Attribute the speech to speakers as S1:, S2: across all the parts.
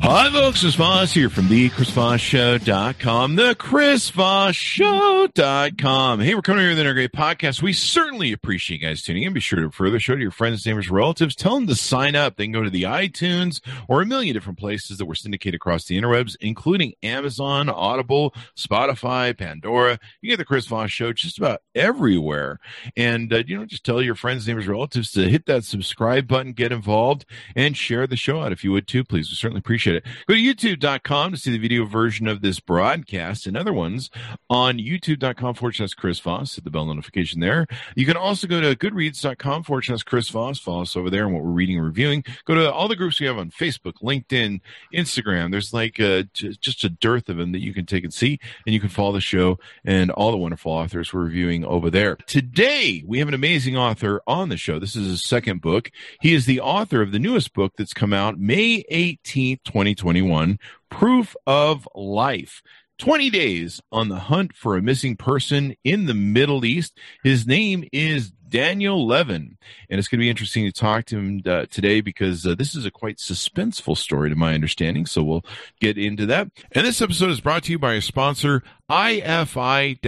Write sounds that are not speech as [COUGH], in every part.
S1: Hi, folks. Chris Voss here from the ChrisVossShow.com, the ChrisVossShow.com. Hey, we're coming here with another great podcast. We certainly appreciate you guys tuning in. Be sure to further show to your friends, neighbors, relatives. Tell them to sign up. They can go to the iTunes or a million different places that we're syndicated across the interwebs, including Amazon, Audible, Spotify, Pandora. You get the Chris Voss Show just about everywhere. And, uh, you know, just tell your friends, neighbors, relatives to hit that subscribe button, get involved, and share the show out if you would too, please. We certainly appreciate it. Go to youtube.com to see the video version of this broadcast and other ones on youtube.com forward slash Chris Voss. Hit the bell notification there. You can also go to goodreads.com forward slash Chris Voss. Follow us over there and what we're reading and reviewing. Go to all the groups we have on Facebook, LinkedIn, Instagram. There's like uh, a, just a dearth of them that you can take and see, and you can follow the show and all the wonderful authors we're reviewing over there. Today, we have an amazing author on the show. This is his second book. He is the author of the newest book that's come out May 18th, 2021, Proof of Life. 20 days on the hunt for a missing person in the Middle East. His name is Daniel Levin. And it's going to be interesting to talk to him uh, today because uh, this is a quite suspenseful story to my understanding. So we'll get into that. And this episode is brought to you by a sponsor, ifi-audio.com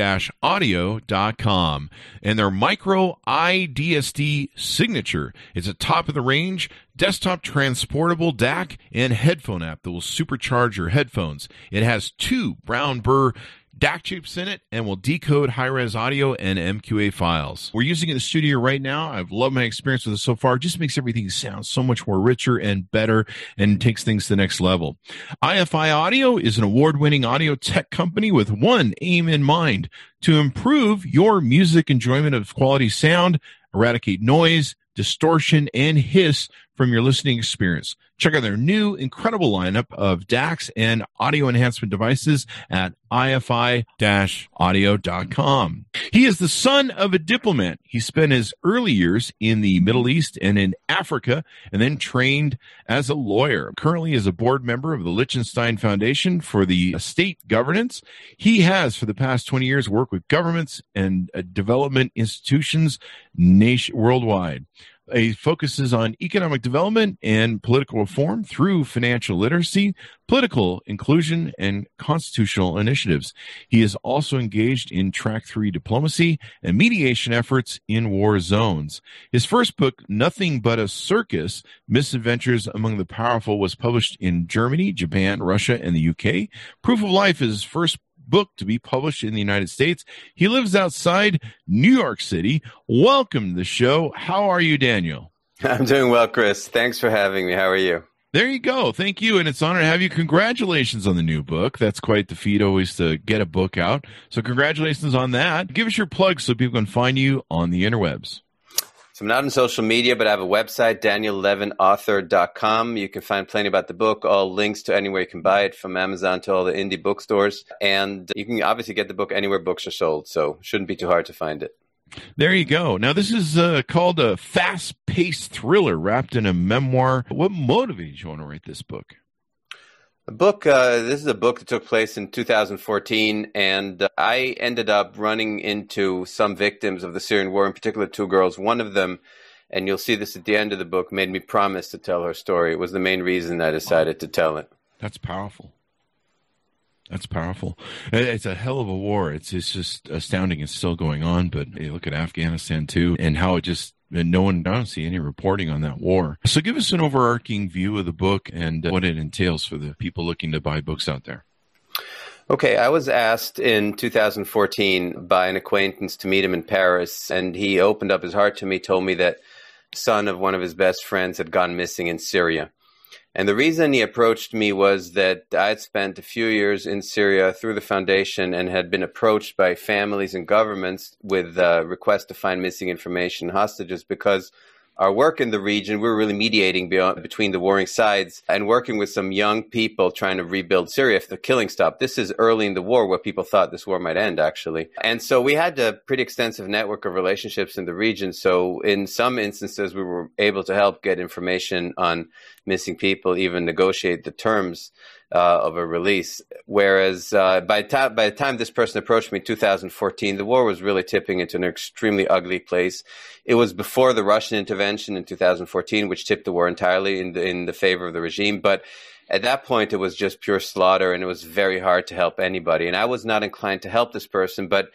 S1: and their micro iDSD signature. It's a top of the range desktop transportable DAC and headphone amp that will supercharge your headphones. It has two brown burr DAC chips in it and will decode high res audio and MQA files. We're using it in the studio right now. I've loved my experience with it so far. It just makes everything sound so much more richer and better and takes things to the next level. iFi Audio is an award winning audio tech company with one aim in mind to improve your music enjoyment of quality sound, eradicate noise, distortion, and hiss from your listening experience. Check out their new incredible lineup of DACs and audio enhancement devices at ifi-audio.com. He is the son of a diplomat. He spent his early years in the Middle East and in Africa and then trained as a lawyer. Currently is a board member of the Liechtenstein Foundation for the State Governance. He has for the past 20 years worked with governments and uh, development institutions nation worldwide. He focuses on economic development and political reform through financial literacy, political inclusion, and constitutional initiatives. He is also engaged in track three diplomacy and mediation efforts in war zones. His first book, Nothing But a Circus Misadventures Among the Powerful, was published in Germany, Japan, Russia, and the UK. Proof of Life is his first book to be published in the United States. He lives outside New York City. Welcome to the show. How are you, Daniel?
S2: I'm doing well, Chris. Thanks for having me. How are you?
S1: There you go. Thank you. And it's an honor to have you. Congratulations on the new book. That's quite the feat always to get a book out. So congratulations on that. Give us your plug so people can find you on the interwebs.
S2: So I'm not on social media, but I have a website, daniellevinauthor.com. You can find plenty about the book, all links to anywhere you can buy it, from Amazon to all the indie bookstores. And you can obviously get the book anywhere books are sold, so shouldn't be too hard to find it.
S1: There you go. Now, this is uh, called a fast paced thriller wrapped in a memoir. What motivated you want to write this book?
S2: The book, uh, this is a book that took place in 2014, and uh, I ended up running into some victims of the Syrian war, in particular two girls. One of them, and you'll see this at the end of the book, made me promise to tell her story. It was the main reason I decided to tell it.
S1: That's powerful. That's powerful. It's a hell of a war. It's it's just astounding. It's still going on, but you look at Afghanistan too, and how it just and no one I don't see any reporting on that war. So give us an overarching view of the book and uh, what it entails for the people looking to buy books out there.
S2: Okay, I was asked in 2014 by an acquaintance to meet him in Paris, and he opened up his heart to me, told me that son of one of his best friends had gone missing in Syria. And the reason he approached me was that I had spent a few years in Syria through the foundation and had been approached by families and governments with uh, requests to find missing information hostages because our work in the region, we were really mediating beyond, between the warring sides and working with some young people trying to rebuild Syria if the killing stopped. This is early in the war where people thought this war might end, actually. And so we had a pretty extensive network of relationships in the region. So in some instances, we were able to help get information on missing people, even negotiate the terms uh, of a release. Whereas uh, by, ta- by the time this person approached me in 2014, the war was really tipping into an extremely ugly place. It was before the Russian intervention in 2014, which tipped the war entirely in the, in the favor of the regime. But at that point, it was just pure slaughter, and it was very hard to help anybody. And I was not inclined to help this person, but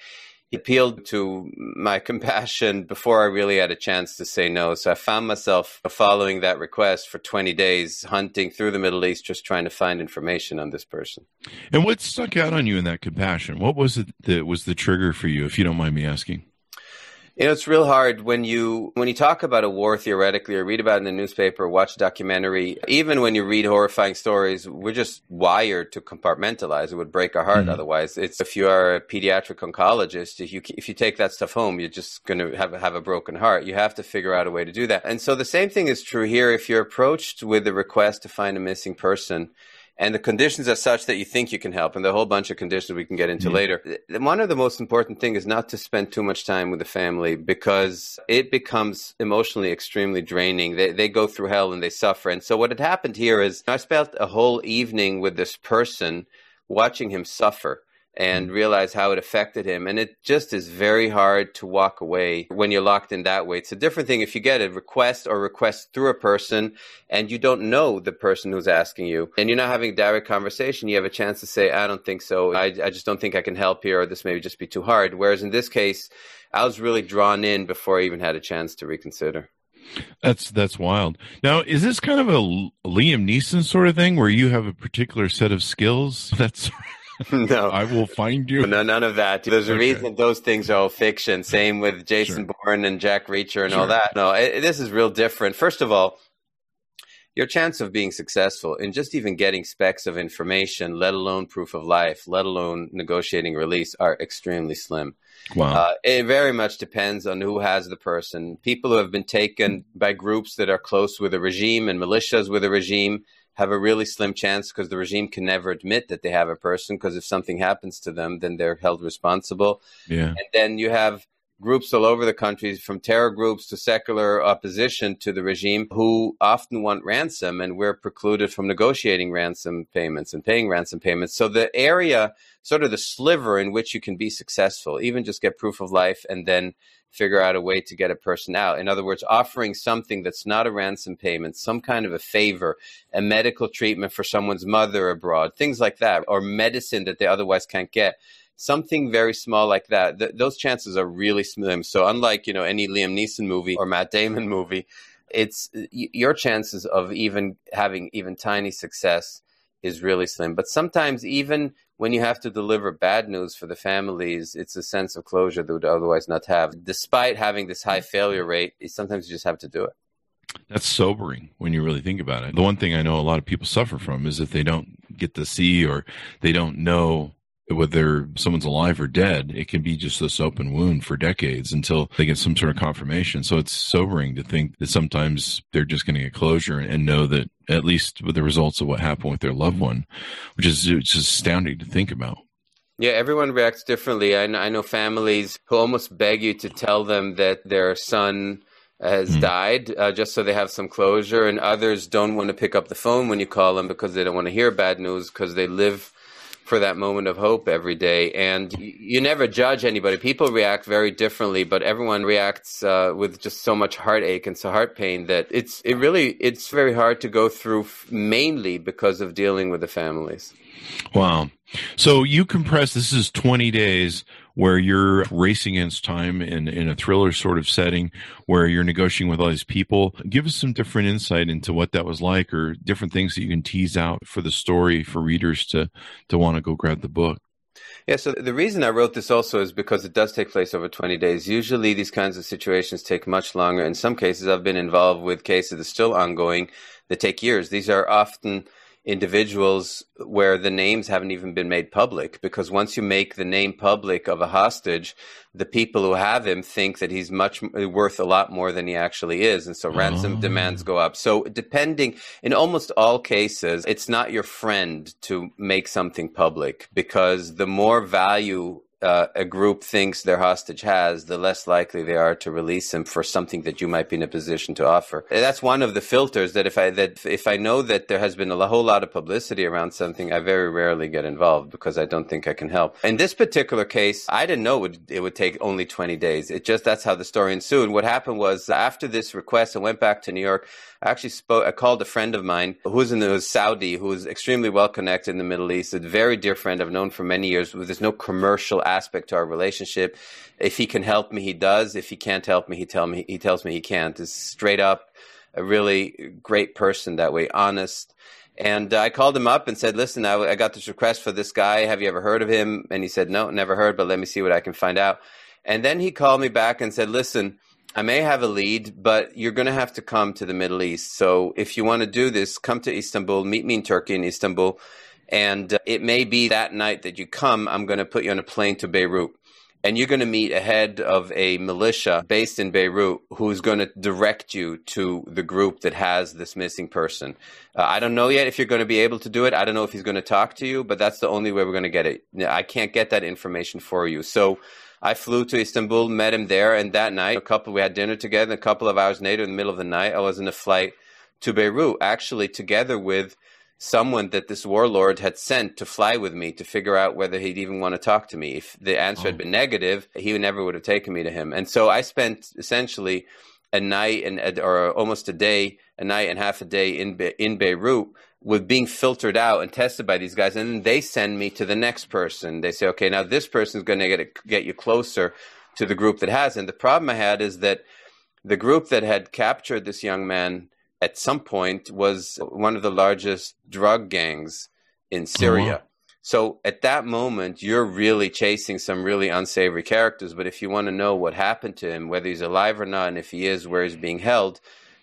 S2: appealed to my [LAUGHS] compassion before I really had a chance to say no. So I found myself following that request for 20 days, hunting through the Middle East, just trying to find information on this person.
S1: And what stuck out on you in that compassion? What was it that was the trigger for you, if you don't mind me asking?
S2: You know, it's real hard when you when you talk about a war theoretically, or read about it in the newspaper, watch a documentary. Even when you read horrifying stories, we're just wired to compartmentalize. It would break our heart mm-hmm. otherwise. It's if you are a pediatric oncologist, if you if you take that stuff home, you're just going to have have a broken heart. You have to figure out a way to do that. And so the same thing is true here. If you're approached with a request to find a missing person and the conditions are such that you think you can help, and the whole bunch of conditions we can get into mm-hmm. later. One of the most important things is not to spend too much time with the family because it becomes emotionally extremely draining. They they go through hell and they suffer. And so what had happened here is I spent a whole evening with this person watching him suffer and mm-hmm. realize how it affected him. And it just is very hard to walk away when you're locked in that way. It's a different thing if you get a request or request through a person and you don't know the person who's asking you and you're not having a direct conversation. You have a chance to say, I don't think so. I, I just don't think I can help here or this may just be too hard. Whereas in this case, I was really drawn in before I even had a chance to reconsider.
S1: That's that's wild. Now, is this kind of a Liam Neeson sort of thing where you have a particular set of skills [LAUGHS] that's [LAUGHS] no, I will find you.
S2: No, none of that. There's a reason those things are all fiction. Same with Jason sure. Bourne and Jack Reacher and sure. all that. No, it, this is real different. First of all, your chance of being successful in just even getting specks of information, let alone proof of life, let alone negotiating release, are extremely slim. Wow. Uh, it very much depends on who has the person. People who have been taken by groups that are close with a regime and militias with a regime have a really slim chance because the regime can never admit that they have a person because if something happens to them, then they're held responsible. Yeah. And then you have groups all over the country, from terror groups to secular opposition to the regime, who often want ransom, and we're precluded from negotiating ransom payments and paying ransom payments. So the area, sort of the sliver in which you can be successful, even just get proof of life and then figure out a way to get a person out. In other words, offering something that's not a ransom payment, some kind of a favor, a medical treatment for someone's mother abroad, things like that, or medicine that they otherwise can't get. Something very small like that. Th- those chances are really slim. So unlike you know any Liam Neeson movie or Matt Damon movie, it's your chances of even having even tiny success is really slim. But sometimes even when you have to deliver bad news for the families, it's a sense of closure that would otherwise not have. Despite having this high failure rate, sometimes you just have to do it.
S1: That's sobering when you really think about it. The one thing I know a lot of people suffer from is if they don't get to see or they don't know whether someone's alive or dead, it can be just this open wound for decades until they get some sort of confirmation. So it's sobering to think that sometimes they're just going to get closure and know that at least with the results of what happened with their loved one, which is just astounding to think about.
S2: Yeah, everyone reacts differently. I know, I know families who almost beg you to tell them that their son has mm. died uh, just so they have some closure, and others don't want to pick up the phone when you call them because they don't want to hear bad news because they live for that moment of hope every day. And you never judge anybody. People react very differently, but everyone reacts uh, with just so much heartache and so heart pain that it's it really it's very hard to go through mainly because of dealing with the families.
S1: Wow. So you compress this is 20 days where you're racing against time in, in a thriller sort of setting where you're negotiating with all these people. Give us some different insight into what that was like or different things that you can tease out for the story for readers to, to want to go grab the book.
S2: Yeah, so the reason I wrote this also is because it does take place over 20 days. Usually these kinds of situations take much longer. In some cases, I've been involved with cases that are still ongoing that take years. These are often individuals where the names haven't even been made public because once you make the name public of a hostage the people who have him think that he's much worth a lot more than he actually is and so ransom oh. demands go up so depending in almost all cases it's not your friend to make something public because the more value uh, a group thinks their hostage has, the less likely they are to release him for something that you might be in a position to offer. And that's one of the filters that if I that if I know that there has been a whole lot of publicity around something, I very rarely get involved because I don't think I can help. In this particular case, I didn't know it would, it would take only 20 days. It just that's how the story ensued. What happened was after this request, I went back to New York. I actually spoke. I called a friend of mine who's in the Saudi, who's extremely well connected in the Middle East. A very dear friend I've known for many years. There's no commercial aspect to our relationship. If he can help me, he does. If he can't help me, he tell me he tells me he can't. Is straight up a really great person that way, honest. And uh, I called him up and said, "Listen, I, I got this request for this guy. Have you ever heard of him?" And he said, "No, never heard, but let me see what I can find out." And then he called me back and said, "Listen." I may have a lead, but you're going to have to come to the Middle East. So if you want to do this, come to Istanbul, meet me in Turkey in Istanbul. And uh, it may be that night that you come, I'm going to put you on a plane to Beirut. And you're going to meet a head of a militia based in Beirut who's going to direct you to the group that has this missing person. Uh, I don't know yet if you're going to be able to do it. I don't know if he's going to talk to you, but that's the only way we're going to get it. I can't get that information for you. So I flew to Istanbul, met him there, and that night, a couple we had dinner together. A couple of hours later, in the middle of the night, I was in a flight to Beirut, actually together with someone that this warlord had sent to fly with me to figure out whether he'd even want to talk to me. If the answer oh. had been negative, he never would have taken me to him. And so I spent essentially a night and or almost a day, a night and half a day in in Beirut with being filtered out and tested by these guys, and then they send me to the next person. They say, okay, now this person is going to get get you closer to the group that has. And the problem I had is that the group that had captured this young man at some point was one of the largest drug gangs in Syria. Oh. So at that moment, you're really chasing some really unsavory characters. But if you want to know what happened to him, whether he's alive or not, and if he is, where he's being held,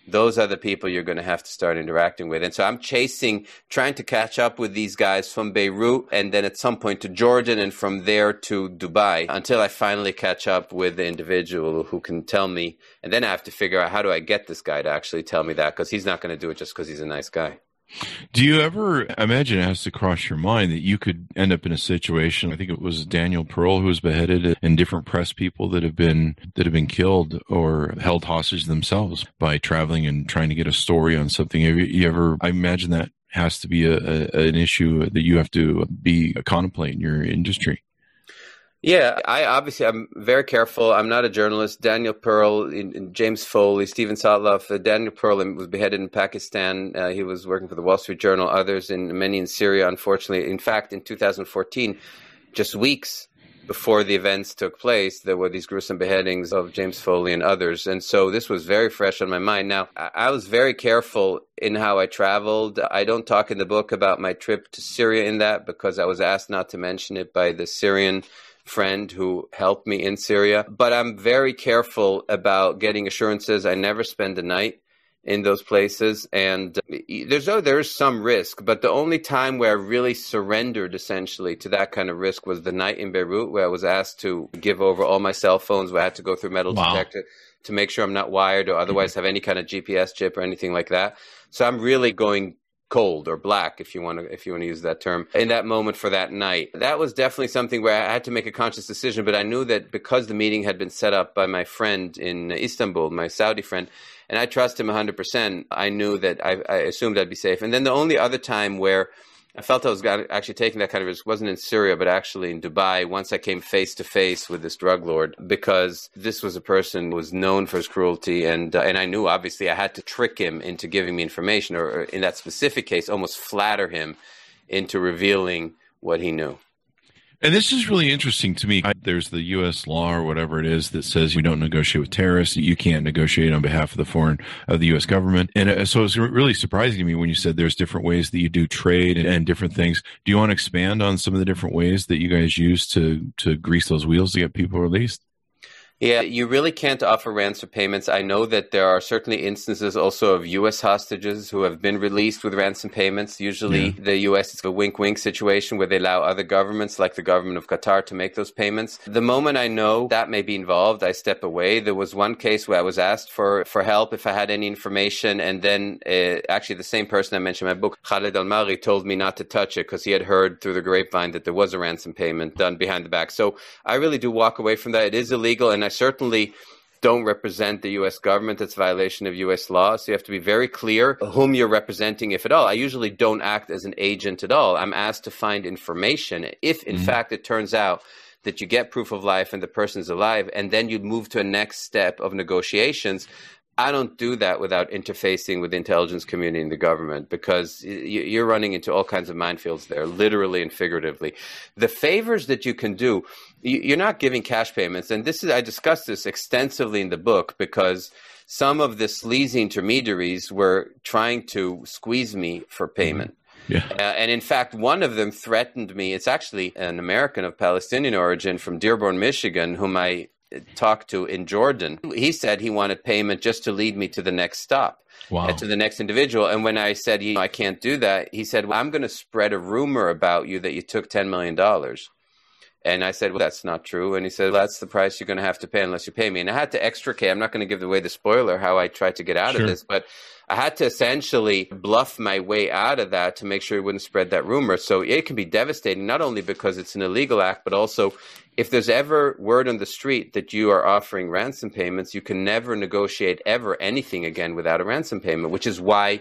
S2: those are the people you're going to have to start interacting with. And so I'm chasing, trying to catch up with these guys from Beirut and then at some point to Jordan and from there to Dubai until I finally catch up with the individual who can tell me. And then I have to figure out how do I get this guy to actually tell me that because he's not going to do it just because he's a nice guy.
S1: Do you ever imagine it has to cross your mind that you could end up in a situation? I think it was Daniel Pearl who was beheaded, and different press people that have been that have been killed or held hostage themselves by traveling and trying to get a story on something. Have you ever? I imagine that has to be a, a an issue that you have to be a contemplate in your industry.
S2: Yeah, I obviously I'm very careful. I'm not a journalist. Daniel Pearl, James Foley, Steven Sotloff. Uh, Daniel Pearl was beheaded in Pakistan. Uh, he was working for the Wall Street Journal. Others in many in Syria, unfortunately. In fact, in 2014, just weeks before the events took place, there were these gruesome beheadings of James Foley and others. And so this was very fresh on my mind. Now, I was very careful in how I traveled. I don't talk in the book about my trip to Syria in that because I was asked not to mention it by the Syrian friend who helped me in Syria. But I'm very careful about getting assurances. I never spend a night in those places and uh, there's oh there's some risk but the only time where i really surrendered essentially to that kind of risk was the night in beirut where i was asked to give over all my cell phones where i had to go through metal wow. detector to make sure i'm not wired or otherwise have any kind of gps chip or anything like that so i'm really going cold or black if you want to if you want to use that term in that moment for that night. That was definitely something where i had to make a conscious decision but i knew that because the meeting had been set up by my friend in istanbul my saudi friend and i trust him 100% i knew that I, I assumed i'd be safe. And then the only other time where I felt I was actually taking that kind of risk. Wasn't in Syria, but actually in Dubai. Once I came face to face with this drug lord, because this was a person who was known for his cruelty, and uh, and I knew obviously I had to trick him into giving me information, or, or in that specific case, almost flatter him into revealing what he knew.
S1: And this is really interesting to me. I, there's the U.S. law or whatever it is that says you don't negotiate with terrorists. You can't negotiate on behalf of the foreign of the U.S. government. And uh, so it's really surprising to me when you said there's different ways that you do trade and, and, different things. Do you want to expand on some of the different ways that you guys use to to grease those wheels to get people released?
S2: Yeah, you really can't offer ransom payments. I know that there are certainly instances also of U.S. hostages who have been released with ransom payments. Usually, yeah. the U.S. is a wink wink situation where they allow other governments, like the government of Qatar, to make those payments. The moment I know that may be involved, I step away. There was one case where I was asked for, for help if I had any information, and then uh, actually the same person I mentioned in my book, Khaled Al Mari, told me not to touch it because he had heard through the grapevine that there was a ransom payment done behind the back. So I really do walk away from that. It is illegal, and I certainly don't represent the U.S. government. That's violation of U.S. law. So you have to be very clear whom you're representing, if at all. I usually don't act as an agent at all. I'm asked to find information. If, in mm-hmm. fact, it turns out that you get proof of life and the person's alive, and then you move to a next step of negotiations, I don't do that without interfacing with the intelligence community and the government because you're running into all kinds of minefields there, literally and figuratively. The favors that you can do, you're not giving cash payments, and this is I discussed this extensively in the book because some of the sleazy intermediaries were trying to squeeze me for mm-hmm. payment. Yeah. Uh, and in fact, one of them threatened me. It's actually an American of Palestinian origin from Dearborn, Michigan, whom I talked to in Jordan, he said he wanted payment just to lead me to the next stop. Wow. to the next individual. And when I said, you know, I can't do that, he said, well, I'm going to spread a rumor about you that you took $10 million. And I said, well, that's not true. And he said, well, that's the price you're going to have to pay unless you pay me. And I had to extricate, I'm not going to give away the spoiler how I tried to get out sure. of this, but I had to essentially bluff my way out of that to make sure he wouldn't spread that rumor. So it can be devastating, not only because it's an illegal act, but also if there's ever word on the street that you are offering ransom payments, you can never negotiate ever anything again without a ransom payment, which is why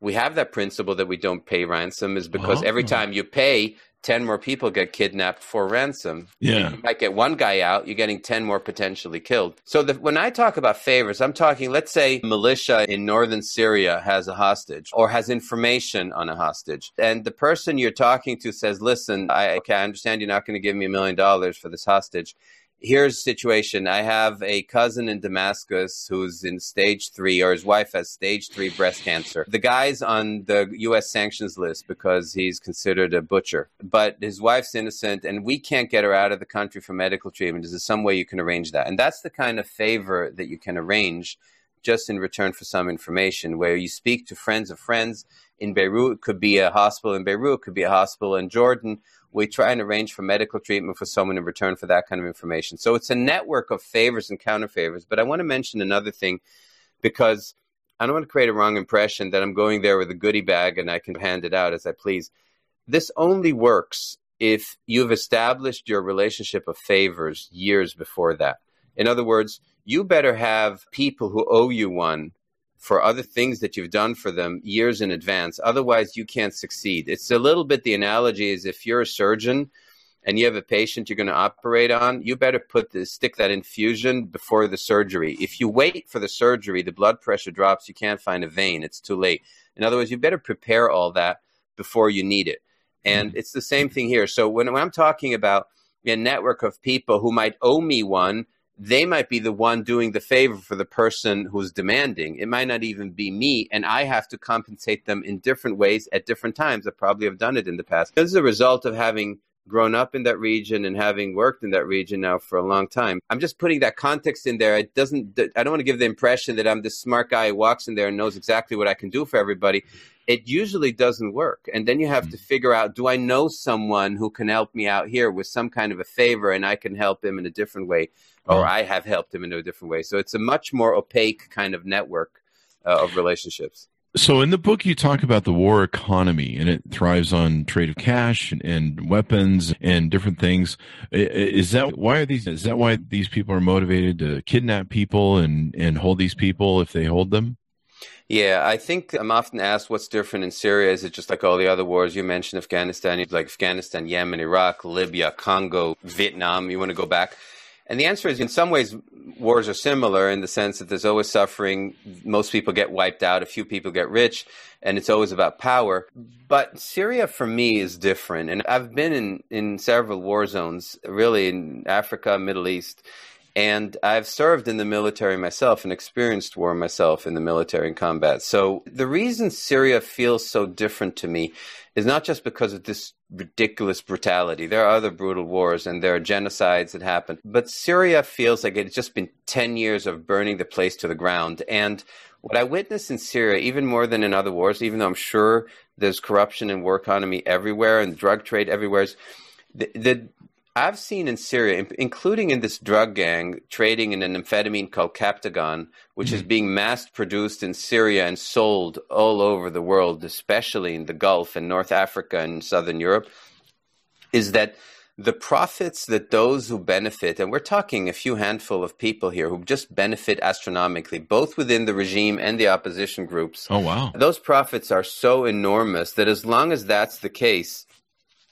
S2: we have that principle that we don't pay ransom is because oh. every time you pay 10 more people get kidnapped for ransom.
S1: Yeah.
S2: You might get one guy out, you're getting 10 more potentially killed. So the, when I talk about favors, I'm talking, let's say militia in northern Syria has a hostage or has information on a hostage. And the person you're talking to says, listen, I, okay, I understand you're not going to give me a million dollars for this hostage here's the situation. I have a cousin in Damascus who's in stage three, or his wife has stage three breast cancer. The guy's on the U.S. sanctions list because he's considered a butcher, but his wife's innocent, and we can't get her out of the country for medical treatment. Is there some way you can arrange that? And that's the kind of favor that you can arrange just in return for some information, where you speak to friends of friends in Beirut. It could be a hospital in Beirut, it could be a hospital in Jordan we try and arrange for medical treatment for someone in return for that kind of information. So it's a network of favors and counter favors. But I want to mention another thing because I don't want to create a wrong impression that I'm going there with a goodie bag and I can hand it out as I please. This only works if you've established your relationship of favors years before that. In other words, you better have people who owe you one for other things that you've done for them years in advance. Otherwise, you can't succeed. It's a little bit the analogy is if you're a surgeon and you have a patient you're going to operate on, you better put the stick that infusion before the surgery. If you wait for the surgery, the blood pressure drops, you can't find a vein, it's too late. In other words, you better prepare all that before you need it. And mm-hmm. it's the same thing here. So when, when I'm talking about a network of people who might owe me one, they might be the one doing the favor for the person who's demanding. It might not even be me, and I have to compensate them in different ways at different times. I probably have done it in the past. This is a result of having grown up in that region and having worked in that region now for a long time. I'm just putting that context in there. It doesn't I don't want to give the impression that I'm this smart guy who walks in there and knows exactly what I can do for everybody. It usually doesn't work. And then you have to mm. figure out do I know someone who can help me out here with some kind of a favor and I can help him in a different way or. I have helped him in a different way. So it's a much more opaque kind of network uh, of relationships.
S1: So in the book, you talk about the war economy, and it thrives on trade of cash and, and, weapons and different things. Is that why are these? Is that why these people are motivated to kidnap people and and hold these people if they hold them?
S2: Yeah, I think I'm often asked what's different in Syria. Is it just like all the other wars you mentioned, Afghanistan, like Afghanistan, Yemen, Iraq, Libya, Congo, Vietnam? You want to go back? And the answer is in some ways, wars are similar in the sense that there's always suffering. Most people get wiped out, a few people get rich, and it's always about power. But Syria for me is different. And I've been in, in several war zones, really in Africa, Middle East. And I've served in the military myself and experienced war myself in the military and combat. So the reason Syria feels so different to me is not just because of this ridiculous brutality. There are other brutal wars and there are genocides that happen. But Syria feels like it's just been 10 years of burning the place to the ground. And what I witnessed in Syria, even more than in other wars, even though I'm sure there's corruption and war economy everywhere and drug trade everywhere, is the, the I've seen in Syria, including in this drug gang trading in an amphetamine called Captagon, which mm-hmm. is being mass produced in Syria and sold all over the world, especially in the Gulf and North Africa and Southern Europe, is that the profits that those who benefit, and we're talking a few handful of people here who just benefit astronomically, both within the regime and the opposition groups.
S1: Oh, wow.
S2: Those profits are so enormous that as long as that's the case,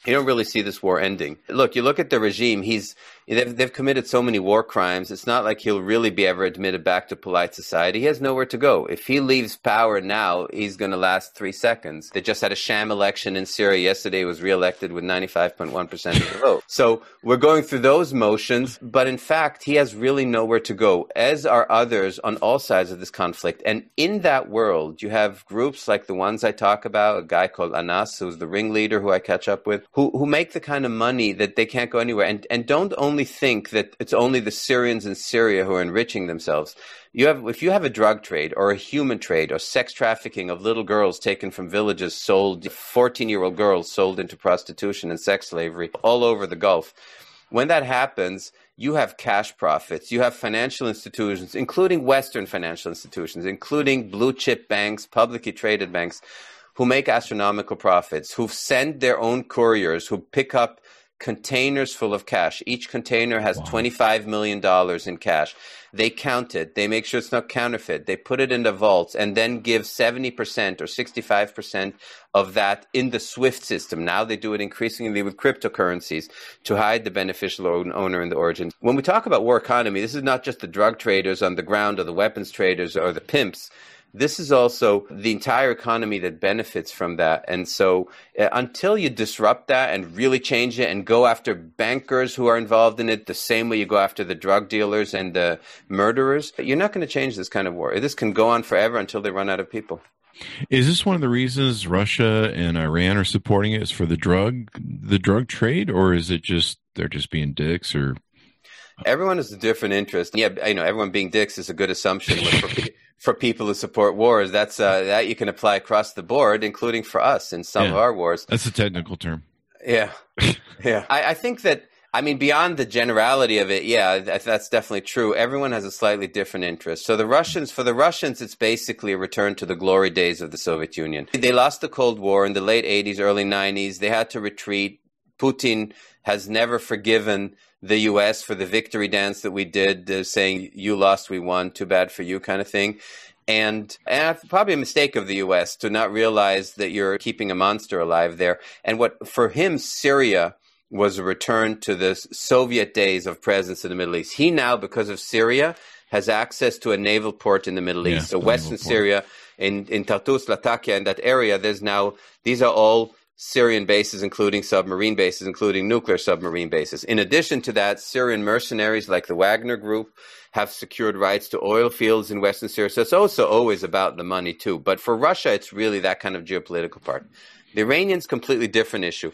S2: you don't really see this war ending. Look, you look at the regime, he's They've, they've committed so many war crimes. It's not like he'll really be ever admitted back to polite society. He has nowhere to go. If he leaves power now, he's going to last three seconds. They just had a sham election in Syria yesterday. He was reelected with 95.1% of the vote. So we're going through those motions, but in fact, he has really nowhere to go, as are others on all sides of this conflict. And in that world, you have groups like the ones I talk about, a guy called Anas, who's the ringleader who I catch up with, who, who make the kind of money that they can't go anywhere and, and don't only only think that it's only the Syrians in Syria who are enriching themselves. You have, if you have a drug trade or a human trade or sex trafficking of little girls taken from villages, sold, 14 year old girls sold into prostitution and sex slavery all over the Gulf. When that happens, you have cash profits. You have financial institutions, including Western financial institutions, including blue chip banks, publicly traded banks, who make astronomical profits, who send their own couriers, who pick up containers full of cash. Each container has wow. $25 million in cash. They count it. They make sure it's not counterfeit. They put it in the vaults and then give 70% or 65% of that in the SWIFT system. Now they do it increasingly with cryptocurrencies to hide the beneficial owner in the origin. When we talk about war economy, this is not just the drug traders on the ground or the weapons traders or the pimps this is also the entire economy that benefits from that. And so uh, until you disrupt that and really change it and go after bankers who are involved in it the same way you go after the drug dealers and the murderers, you're not going to change this kind of war. This can go on forever until they run out of people.
S1: Is this one of the reasons Russia and Iran are supporting it? Is for the drug the drug trade, or is it just they're just being dicks, or
S2: everyone has a different interest? Yeah, you know, everyone being dicks is a good assumption [LAUGHS] for people who support wars. That's uh, that you can apply across the board, including for us in some
S1: yeah,
S2: of our wars.
S1: That's a technical term.
S2: Yeah, [LAUGHS] yeah. I, I, think that I mean beyond the generality of it, yeah, that's definitely true. Everyone has a slightly different interest. So the Russians, for the Russians, it's basically a return to the glory days of the Soviet Union. They lost the Cold War in the late '80s, early '90s. They had to retreat. Putin has never forgiven the U.S. for the victory dance that we did, uh, saying "You lost, we won. Too bad for you," kind of thing. And, and probably a mistake of the U.S. to not realize that you're keeping a monster alive there. And what for him, Syria was a return to the Soviet days of presence in the Middle East. He now, because of Syria, has access to a naval port in the Middle East. So Western Syria, in in Tartus, Latakia, in that area, there's now these are all Syrian bases, including submarine bases, including nuclear submarine bases. In addition to that, Syrian mercenaries like the Wagner Group have secured rights to oil fields in Western Syria. So it's also always about the money, too. But for Russia, it's really that kind of geopolitical part. The Iranians, completely different issue.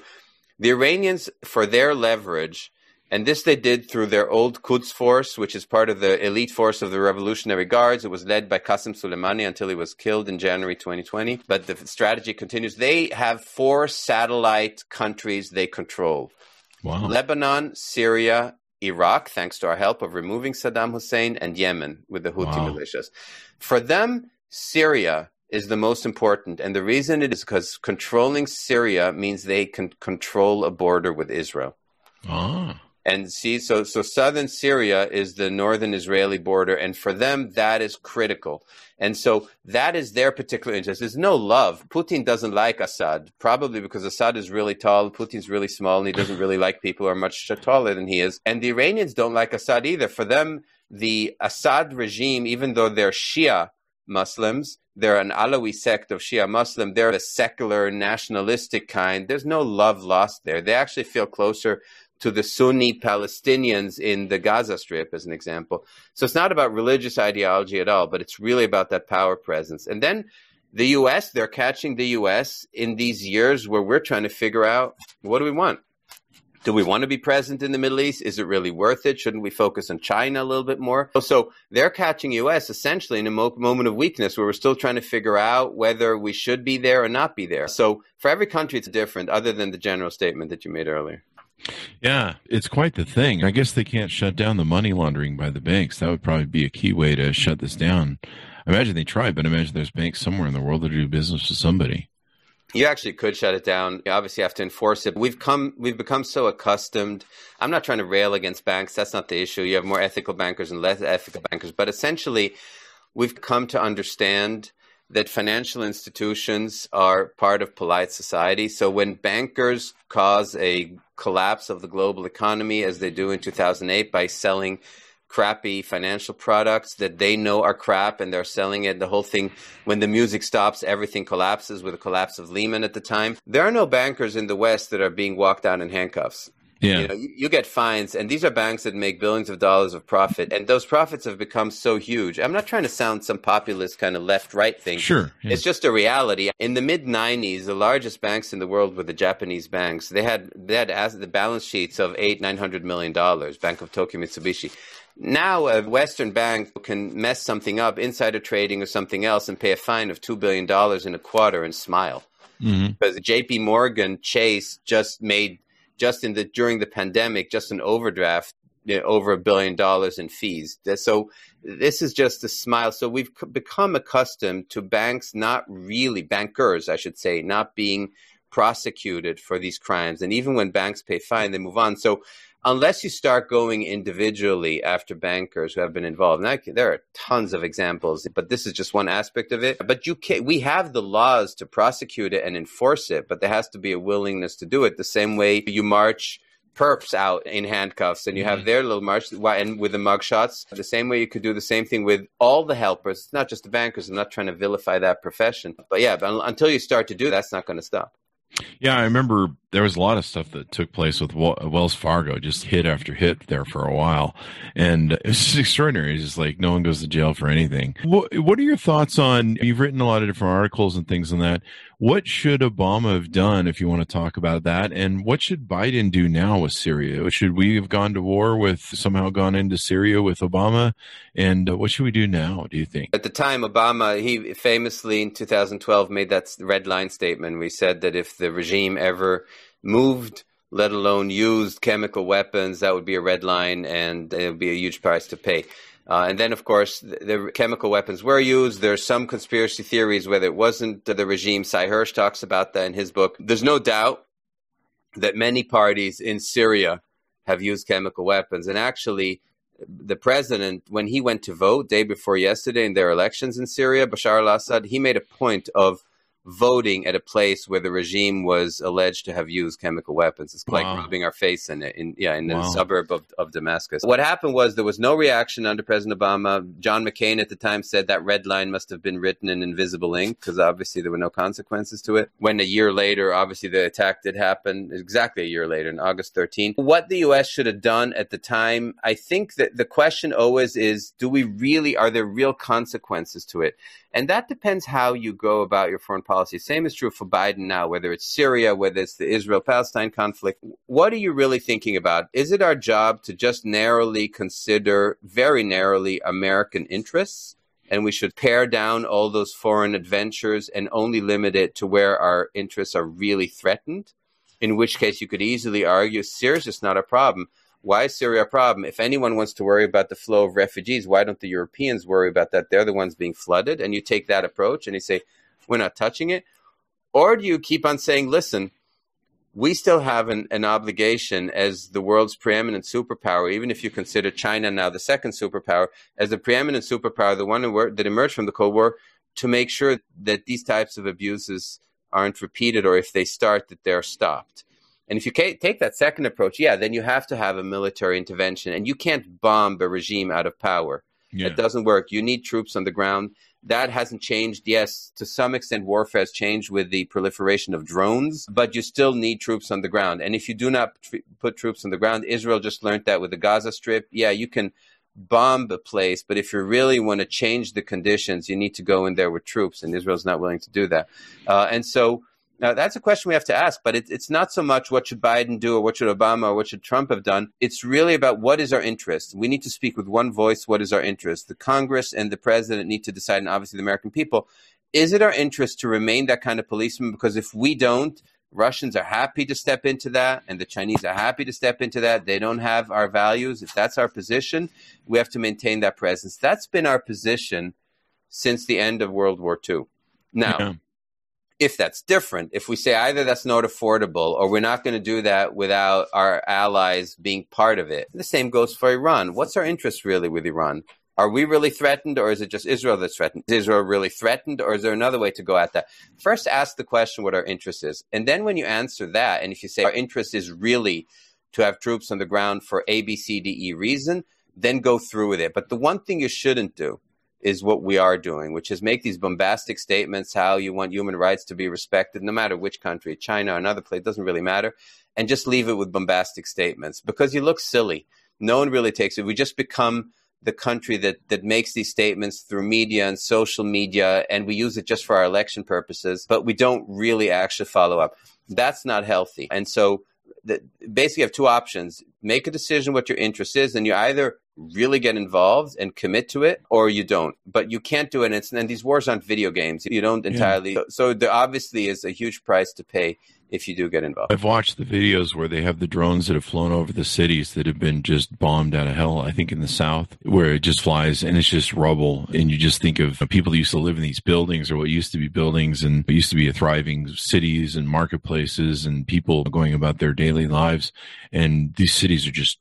S2: The Iranians, for their leverage, and this they did through their old Quds force, which is part of the elite force of the Revolutionary Guards. It was led by Qasem Soleimani until he was killed in January 2020. But the strategy continues. They have four satellite countries they control.
S1: Wow.
S2: Lebanon, Syria, Iraq, thanks to our help of removing Saddam Hussein, and Yemen with the Houthi wow. militias. For them, Syria is the most important. And the reason it is because controlling Syria means they can control a border with Israel.
S1: Ah.
S2: And see, so so southern Syria is the northern Israeli border, and for them that is critical. And so that is their particular interest. There's no love. Putin doesn't like Assad, probably because Assad is really tall, Putin's really small, and he doesn't really like people who are much taller than he is. And the Iranians don't like Assad either. For them, the Assad regime, even though they're Shia Muslims, they're an Alawi sect of Shia Muslim. They're the secular, nationalistic kind. There's no love lost there. They actually feel closer to the Sunni Palestinians in the Gaza Strip, as an example. So it's not about religious ideology at all, but it's really about that power presence. And then the US, they're catching the US in these years where we're trying to figure out what do we want? Do we want to be present in the Middle East? Is it really worth it? Shouldn't we focus on China a little bit more? So they're catching US essentially in a mo- moment of weakness where we're still trying to figure out whether we should be there or not be there. So for every country, it's different, other than the general statement that you made earlier.
S1: Yeah, it's quite the thing. I guess they can't shut down the money laundering by the banks. That would probably be a key way to shut this down. I imagine they try, but I imagine there's banks somewhere in the world that do business with somebody.
S2: You actually could shut it down. You obviously have to enforce it. We've come we've become so accustomed. I'm not trying to rail against banks. That's not the issue. You have more ethical bankers and less ethical bankers, but essentially we've come to understand that financial institutions are part of polite society. So when bankers cause a collapse of the global economy, as they do in 2008 by selling crappy financial products that they know are crap and they're selling it. The whole thing, when the music stops, everything collapses with the collapse of Lehman at the time. There are no bankers in the West that are being walked out in handcuffs.
S1: Yeah.
S2: You, know, you, you, get fines, and these are banks that make billions of dollars of profit, and those profits have become so huge. I'm not trying to sound some populist kind of left right thing.
S1: Sure.
S2: Yeah. It's just a reality. In the mid 90s, the largest banks in the world were the Japanese banks. They had they had the balance sheets of eight nine hundred million dollars. Bank of Tokyo Mitsubishi. Now a Western bank can mess something up, insider trading or something else, and pay a fine of two billion dollars in a quarter and smile. Mm-hmm. Because J.P. Morgan Chase just made just in the during the pandemic, just an overdraft you know, over a billion dollars in fees. So this is just a smile. So we've become accustomed to banks not really bankers, I should say, not being prosecuted for these crimes. And even when banks pay fine, they move on. So unless you start going individually after bankers who have been involved, and I, there are tons of examples, but this is just one aspect of it. But you can we have the laws to prosecute it and enforce it, but there has to be a willingness to do it the same way you march perps out in handcuffs and you have mm-hmm. their little march and with the mugshots the same way you could do the same thing with all the helpers it's not just the bankers i'm not trying to vilify that profession but yeah but until you start to do that's not going to stop
S1: yeah, I remember there was a lot of stuff that took place with Wells Fargo, just hit after hit there for a while, and [LAUGHS] it's just extraordinary. It's just like no one goes to jail for anything. What, are your thoughts on? You've written a lot of different articles and things on that. What should Obama have done if you want to talk about that? And what should Biden do now with Syria? Should we have gone to war with somehow gone into Syria with Obama? And what should we do now, do you think?
S2: At the time, Obama, he famously in 2012 made that red line statement. We said that if the regime ever moved, let alone used chemical weapons, that would be a red line and it would be a huge price to pay. Uh, and then, of course, the, the, chemical weapons were used. There's some conspiracy theories whether it wasn't the regime. Sy Hersh talks about that in his book. There's no doubt that many parties in Syria have used chemical weapons. And actually, the president, when he went to vote day before yesterday in their elections in Syria, Bashar al Assad, he made a point of voting at a place where the regime was alleged to have used chemical weapons. It's wow. like rubbing our face in it, in yeah, in wow. the suburb of, of Damascus. What happened was there was no reaction under President Obama. John McCain at the time said that red line must have been written in invisible ink because obviously there were no consequences to it. When a year later, obviously the attack did happen, exactly a year later, in August 13. What the U.S. should have done at the time, I think that the question always is, do we really, are there real consequences to it? And that depends how you go about your foreign policy. Same is true for Biden now, whether it's Syria, whether it's the Israel Palestine conflict. What are you really thinking about? Is it our job to just narrowly consider, very narrowly, American interests? And we should pare down all those foreign adventures and only limit it to where our interests are really threatened? In which case, you could easily argue Syria's just not a problem. Why is Syria a problem? If anyone wants to worry about the flow of refugees, why don't the Europeans worry about that? They're the ones being flooded. And you take that approach and you say, we're not touching it. Or do you keep on saying, listen, we still have an, an obligation as the world's preeminent superpower, even if you consider China now the second superpower, as the preeminent superpower, the one that emerged from the Cold War, to make sure that these types of abuses aren't repeated or if they start, that they're stopped. And if you take that second approach, yeah, then you have to have a military intervention, and you can't bomb a regime out of power. Yeah. It doesn't work. You need troops on the ground. That hasn't changed. Yes, to some extent, warfare has changed with the proliferation of drones, but you still need troops on the ground. And if you do not tr- put troops on the ground, Israel just learned that with the Gaza Strip. Yeah, you can bomb a place, but if you really want to change the conditions, you need to go in there with troops, and Israel's not willing to do that. Uh, and so now, that's a question we have to ask, but it, it's not so much what should Biden do or what should Obama or what should Trump have done. It's really about what is our interest. We need to speak with one voice. What is our interest? The Congress and the president need to decide, and obviously the American people. Is it our interest to remain that kind of policeman? Because if we don't, Russians are happy to step into that, and the Chinese are happy to step into that. They don't have our values. If that's our position, we have to maintain that presence. That's been our position since the end of World War II. Now, yeah if that's different, if we say either that's not affordable or we're not going to do that without our allies being part of it, the same goes for Iran. What's our interest really with Iran? Are we really threatened or is it just Israel that's threatened? Is Israel really threatened or is there another way to go at that? First, ask the question what our interest is. And then when you answer that, and if you say our interest is really to have troops on the ground for A, B, C, D, E reason, then go through with it. But the one thing you shouldn't do is what we are doing, which is make these bombastic statements how you want human rights to be respected, no matter which country, China, or another place, doesn't really matter, and just leave it with bombastic statements because you look silly. No one really takes it. We just become the country that that makes these statements through media and social media, and we use it just for our election purposes, but we don't really actually follow up. That's not healthy, and so. The, basically, have two options: make a decision what your interest is, and you either really get involved and commit to it or you don't. But you can't do it and, it's, and these wars aren't video games. You don't entirely yeah. so, so there obviously is a huge price to pay if you do get involved.
S1: I've watched the videos where they have the drones that have flown over the cities that have been just bombed out of hell. I think in the south, where it just flies and it's just rubble, and you just think of people that used to live in these buildings or what used to be buildings and used to be a thriving cities and marketplaces and people going about their daily lives, and these cities are just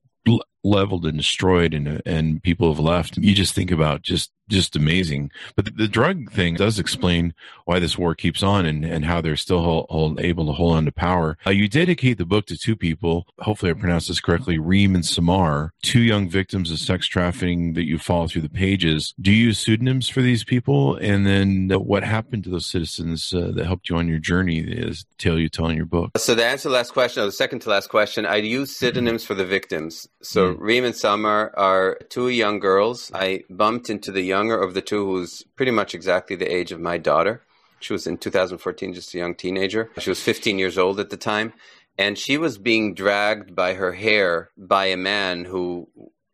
S1: leveled and destroyed and and people have left you just think about just just amazing. But the, the drug thing does explain why this war keeps on and and how they're still hold, hold, able to hold on to power. Uh, you dedicate the book to two people. Hopefully i pronounced this correctly. Reem and samar two young victims of sex trafficking that you follow through the pages. Do you use pseudonyms for these people? And then what happened to those citizens uh, that helped you on your journey is tale you tell in your book?
S2: So the answer to the last question or the second to last question i use pseudonyms mm-hmm. for the victims. So mm-hmm. Reem and Samar are two young girls. I bumped into the younger of the two, who's pretty much exactly the age of my daughter. She was in 2014, just a young teenager. She was 15 years old at the time. And she was being dragged by her hair by a man who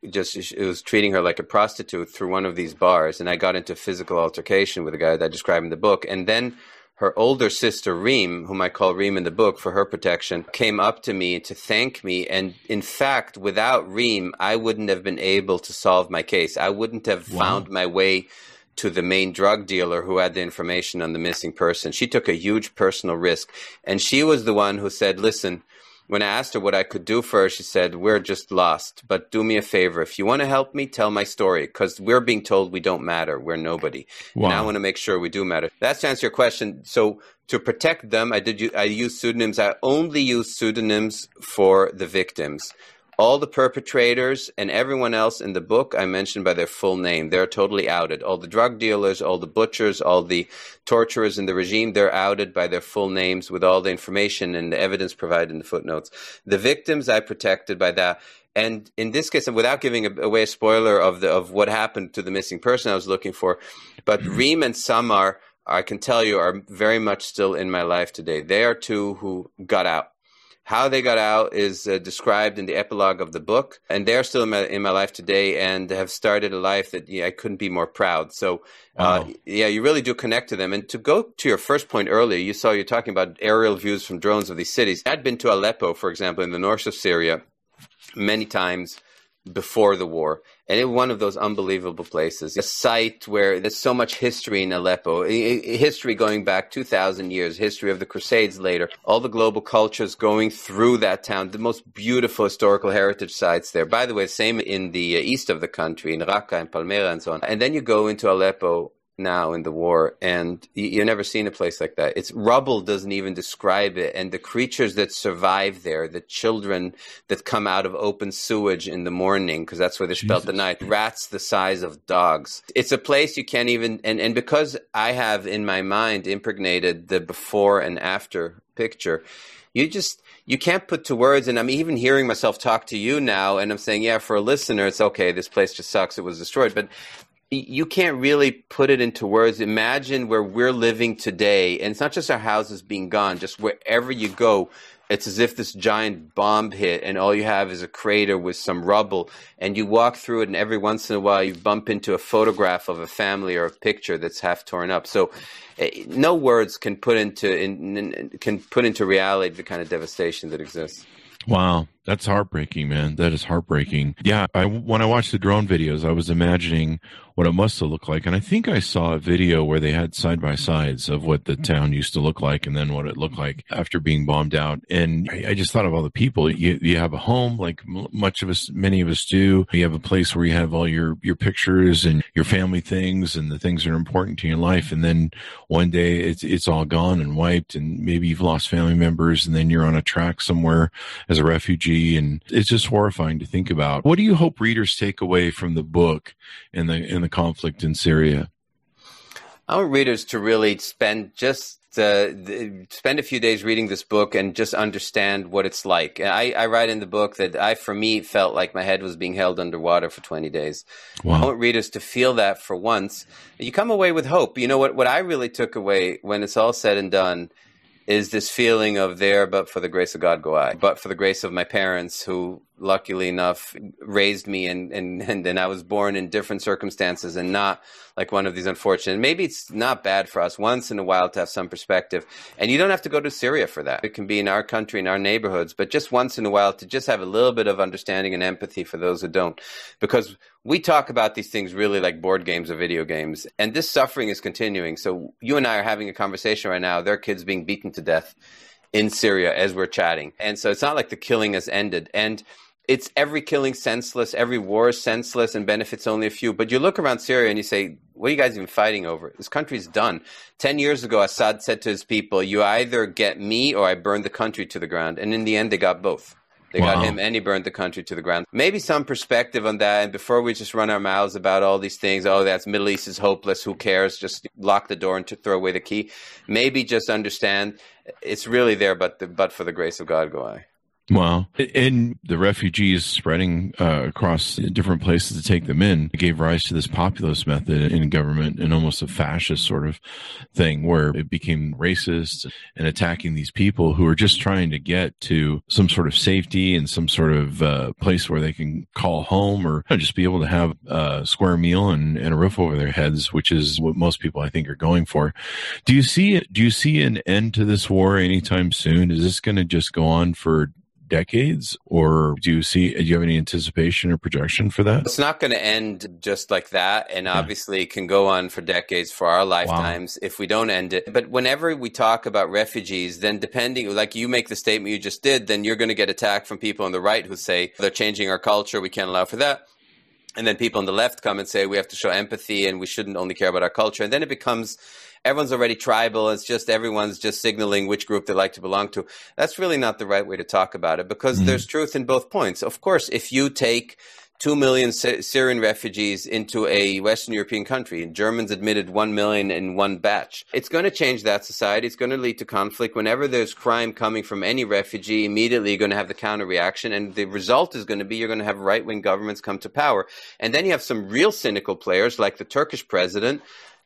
S2: just was treating her like a prostitute through one of these bars. And I got into physical altercation with the guy that I described in the book. And then her older sister Reem, whom I call Reem in the book for her protection, came up to me to thank me. And in fact, without Reem, I wouldn't have been able to solve my case. I wouldn't have wow. found my way to the main drug dealer who had the information on the missing person. She took a huge personal risk. And she was the one who said, listen, when I asked her what I could do for her, she said, We're just lost. But do me a favor. If you want to help me, tell my story because we're being told we don't matter. We're nobody. Wow. And I want to make sure we do matter. That's to answer your question. So to protect them, I did. I use pseudonyms. I only use pseudonyms for the victims all the perpetrators and everyone else in the book I mentioned by their full name. They're totally outed. All the drug dealers, all the butchers, all the torturers in the regime, they're outed by their full names with all the information and the evidence provided in the footnotes. The victims I protected by that. And in this case, and without giving away a spoiler of the of what happened to the missing person I was looking for, but. Reem and Samar, I can tell you, are very much still in my life today. They are two who got out how they got out is uh, described in the epilogue of the book, and they're still in my, in my life today and have started a life that yeah, I couldn't be more proud. So, uh, wow. yeah, you really do connect to them. And to go to your first point earlier, you saw you're talking about aerial views from drones of these cities. I'd been to Aleppo, for example, in the north of Syria, many times before the war. And it was one of those unbelievable places. A site where there's so much history in Aleppo, history going back 2,000 years, history of the Crusades later, all the global cultures going through that town, the most beautiful historical heritage sites there. By the way, same in the east of the country, in Raqqa and Palmyra and so on. And then you go into Aleppo now in the war, and you've never seen a place like that. It's rubble doesn't even describe it, and the creatures that survive there, the children that come out of open sewage in the morning, because that's where they spent the night, rats the size of dogs. It's a place you can't even, and, and because I have in my mind impregnated the before and after picture, you just you can't put to words and i'm even hearing myself talk to you now and i'm saying yeah for a listener it's okay this place just sucks it was destroyed but you can't really put it into words. Imagine where we're living today, and it's not just our houses being gone, just wherever you go, it's as if this giant bomb hit, and all you have is a crater with some rubble, and you walk through it, and every once in a while you bump into a photograph of a family or a picture that's half torn up. So, eh, no words can put into in, can put into reality the kind of devastation that exists.
S1: Wow, that's heartbreaking, man. That is heartbreaking. Yeah, I, when I watched the drone videos, I was imagining what it must have looked like. And I think I saw a video where they had side by sides of what the town used to look like and then what it looked like after being bombed out. And I, I just thought of all the people. You, you have a home, like much of us, many of us do. You have a place where you have all your, your pictures and your family things and the things that are important to your life. And then one day it's, it's all gone and wiped. And maybe you've lost family members and then you're on a track somewhere as a refugee. And it's just horrifying to think about. What do you hope readers take away from the book and the, and the conflict in Syria?
S2: I want readers to really spend just uh, spend a few days reading this book and just understand what it's like. I, I, write in the book that I, for me, felt like my head was being held underwater for 20 days. Wow. I want readers to feel that for once. You come away with hope. You know what? What I really took away when it's all said and done is this feeling of there, but for the grace of God go I. But for the grace of my parents who luckily enough raised me and, and, [LAUGHS] and then I was born in different circumstances and not like one of these unfortunate. Maybe it's not bad for us once in a while to have some perspective. And you don't have to go to Syria for that. It can be in our country, in our neighborhoods, but just once in a while to just have a little bit of understanding and empathy for those who don't. Because we talk about these things really like board games or video games. And this suffering is continuing. So you and I are having a conversation right now. their kids being beaten to death in Syria as we're chatting. And so it's not like the killing has ended. And it's every killing senseless, every war is senseless and benefits only a few. But you look around Syria and you say, what are you guys even fighting over? This country's done. Ten years ago, Assad said to his people, you either get me or I burn the country to the ground. And in the end, they got both. They wow. got him and he burned the country to the ground. Maybe some perspective on that. And before we just run our mouths about all these things, oh, that's Middle East is hopeless. Who cares? Just lock the door and to throw away the key. Maybe just understand it's really there, but the, but for the grace of God go I.
S1: Wow. And the refugees spreading uh, across different places to take them in gave rise to this populist method in government and almost a fascist sort of thing where it became racist and attacking these people who are just trying to get to some sort of safety and some sort of uh, place where they can call home or just be able to have a square meal and, and a roof over their heads, which is what most people I think are going for. Do you see Do you see an end to this war anytime soon? Is this going to just go on for decades, or do you see? Do you have any anticipation or projection for that?
S2: It's not going to end just like that, and yeah. obviously can go on for decades for our lifetimes wow. if we don't end it. But whenever we talk about refugees, then depending, like you make the statement you just did, then you're going to get attacked from people on the right who say they're changing our culture. We can't allow for that. And then people on the left come and say we have to show empathy and we shouldn't only care about our culture. And then it becomes everyone's already tribal. It's just everyone's just signaling which group they like to belong to. That's really not the right way to talk about it because mm-hmm. there's truth in both points. Of course, if you take 2 million Syrian refugees into a Western European country. Germans admitted 1 million in one batch. It's going to change that society. It's going to lead to conflict. Whenever there's crime coming from any refugee, immediately you're going to have the counter reaction. And the result is going to be you're going to have right wing governments come to power. And then you have some real cynical players like the Turkish president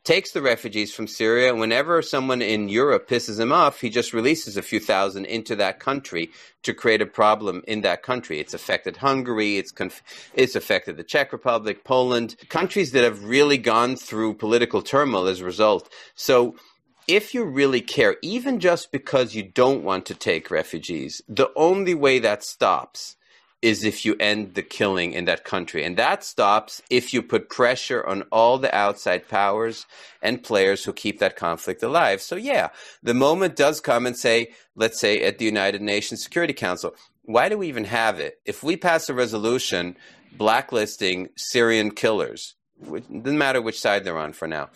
S2: takes the refugees from Syria. Whenever someone in Europe pisses him off, he just releases a few thousand into that country to create a problem in that country. It's affected Hungary, it's, conf- it's affected the Czech Republic, Poland, countries that have really gone through political turmoil as a result. So, if you really care, even just because you don't want to take refugees, the only way that stops is if you end the killing in that country. And that stops if you put pressure on all the outside powers and players who keep that conflict alive. So, yeah, the moment does come and say, let's say at the United Nations Security Council, why do we even have it? If we pass a resolution blacklisting Syrian killers, it doesn't matter which side they're on for now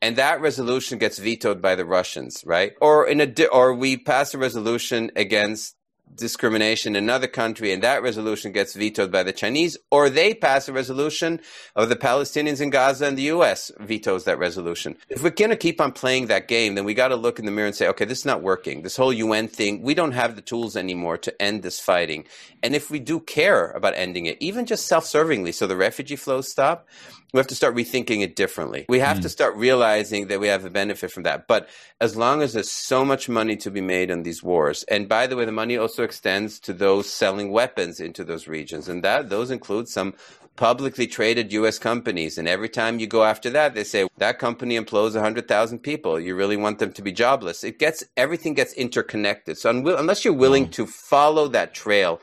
S2: and that resolution gets vetoed by the Russians, right? Or in a di- or we pass a resolution against discrimination in another country and that resolution gets vetoed by the Chinese, or they pass a resolution of the Palestinians in Gaza and the US vetoes that resolution. If we're going to keep on playing that game, then we got to look in the mirror and say, okay, this is not working. This whole UN thing, we don't have the tools anymore to end this fighting. And if we do care about ending it, even just self servingly, so the refugee flows stop, we have to start rethinking it differently. We have mm. to start realizing that we have a benefit from that. But as long as there's so much money to be made on these wars, and by the way, the money also extends to those selling weapons into those regions, and that those include some publicly traded U.S. companies. And every time you go after that, they say that company employs 100,000 people. You really want them to be jobless. It gets everything gets interconnected. So unless you're willing mm. to follow that trail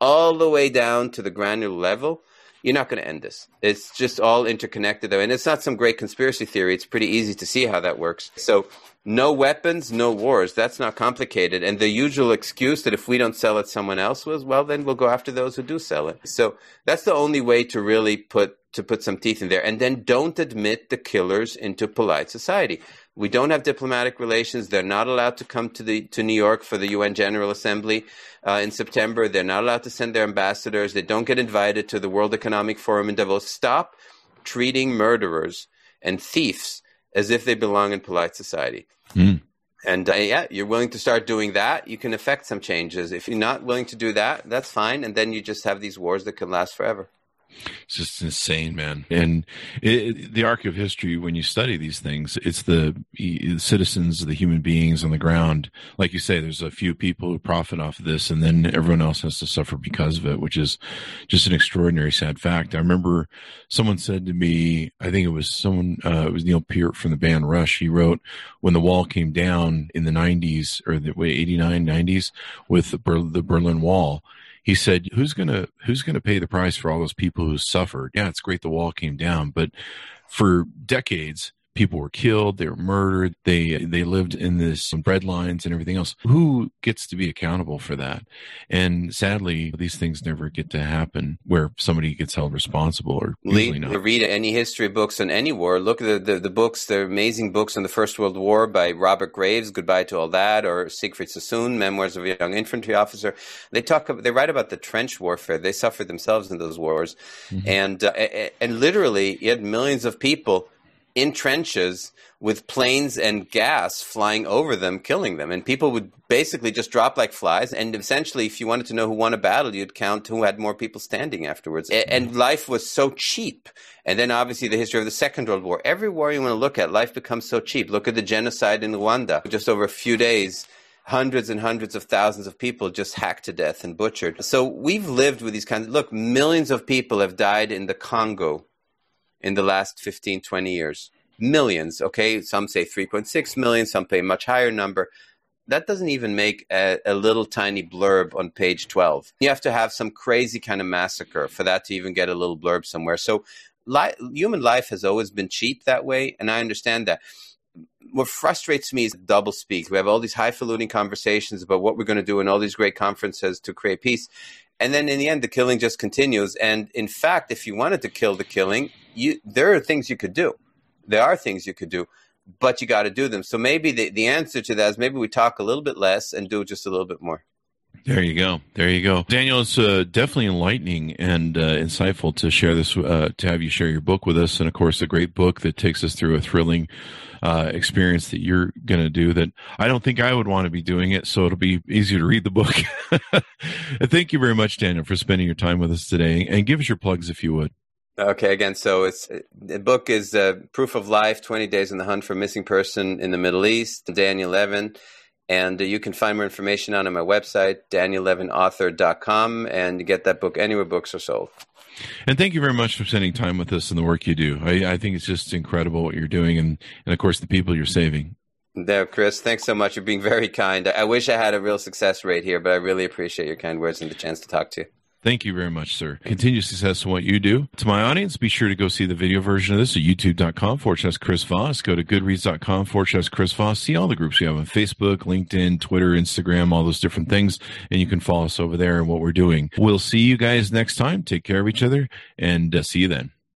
S2: all the way down to the granular level, you're not going to end this. It's just all interconnected, though. And it's not some great conspiracy theory. It's pretty easy to see how that works. So, no weapons, no wars. That's not complicated. And the usual excuse that if we don't sell it, someone else will, well, then we'll go after those who do sell it. So, that's the only way to really put to put some teeth in there. And then don't admit the killers into polite society. We don't have diplomatic relations. They're not allowed to come to the to New York for the UN General Assembly uh, in September. They're not allowed to send their ambassadors. They don't get invited to the World Economic Forum in Davos. Stop treating murderers and thieves as if they belong in polite society. Mm. And uh, yeah, you're willing to start doing that, you can affect some changes. If you're not willing to do that, that's fine. And then you just have these wars that can last forever.
S1: It's just insane, man. And it, the arc of history, when you study these things, it's the, the, citizens, the human beings on the ground. Like you say, there's a few people who profit off of this, and then everyone else has to suffer because of it, which is just an extraordinary, sad fact. I remember someone said to me, I think it was someone, uh, it was Neil Peart from the band Rush. He wrote, when the wall came down in the 90s or the way 89, 90s with the, Ber- the Berlin Wall he said, "Who's gonna who's gonna pay the price for all those people who suffered? Yeah, it's great the wall came down, but for decades, people were killed, they were murdered, they they lived in this breadlines and everything else. Who gets to be accountable for that? And sadly, these things never get to happen where somebody gets held responsible or
S2: Lee, read any history books on any war. Look at the, the, the books, the amazing books on the First World War by Robert Graves, Goodbye to All That, or Siegfried Sassoon, Memoirs of a Young Infantry Officer. They talk, they write about the trench warfare. They suffered themselves in those wars, mm-hmm. and uh, and literally, you had millions of people in trenches with planes and gas flying over them, killing them. And people would basically just drop like flies. And essentially, if you wanted to know who won a battle, you'd count who had more people standing afterwards. And life was so cheap. And then obviously the history of the Second World War. Every war you want to look at, life becomes so cheap. Look at the genocide in Rwanda. Just over a few days, hundreds and hundreds of thousands of people just hacked to death and butchered. So we've lived with these kinds of, look, millions of people have died in the Congo in the last 15, 20 years. Millions, okay? Some say 3.6 million, some say much higher number. That doesn't even make a, a, little tiny blurb on page 12. You have to have some crazy kind of massacre for that to even get a little blurb somewhere. So li- human life has always been cheap that way, and I understand that what frustrates me is double speak. We have all these highfalutin conversations about what we're going to do in all these great conferences to create peace. And then in the end, the killing just continues. And in fact, if you wanted to kill the killing, you, there are things you could do. There are things you could do, but you got to do them. So maybe the, the answer to that is maybe we talk a little bit less and do just a little bit more.
S1: There you go. There you go. Daniel, it's uh, definitely enlightening and uh, insightful to share this, uh, to have you share your book with us. And of course, a great book that takes us through a thrilling uh, experience that you're going to do that I don't think I would want to be doing it. So it'll be easier to read the book. [LAUGHS] Thank you very much, Daniel, for spending your time with us today. And give us your plugs if you would.
S2: Okay, again, so it's the book is uh, Proof of Life 20 Days in the Hunt for a Missing Person in the Middle East, Daniel Levin. And uh, you can find more information on, on my website, daniellevinauthor.com, and get that book anywhere books are sold.
S1: And thank you very much for spending time with us and the work you do. I, I think it's just incredible what you're doing and, and, of course, the people you're saving.
S2: There, Chris, thanks so much. You're being very kind. I wish I had a real success rate here, but I really appreciate your kind words and the chance to talk to you.
S1: Thank you very much, sir. Continue success in what you do. To my audience, be sure to go see the video version of this at youtube.com forward slash Chris Voss. Go to goodreads.com forward slash Chris Voss. See all the groups we have on Facebook, LinkedIn, Twitter, Instagram, all those different things. And you can follow us over there and what we're doing. We'll see you guys next time. Take care of each other and uh, see you then.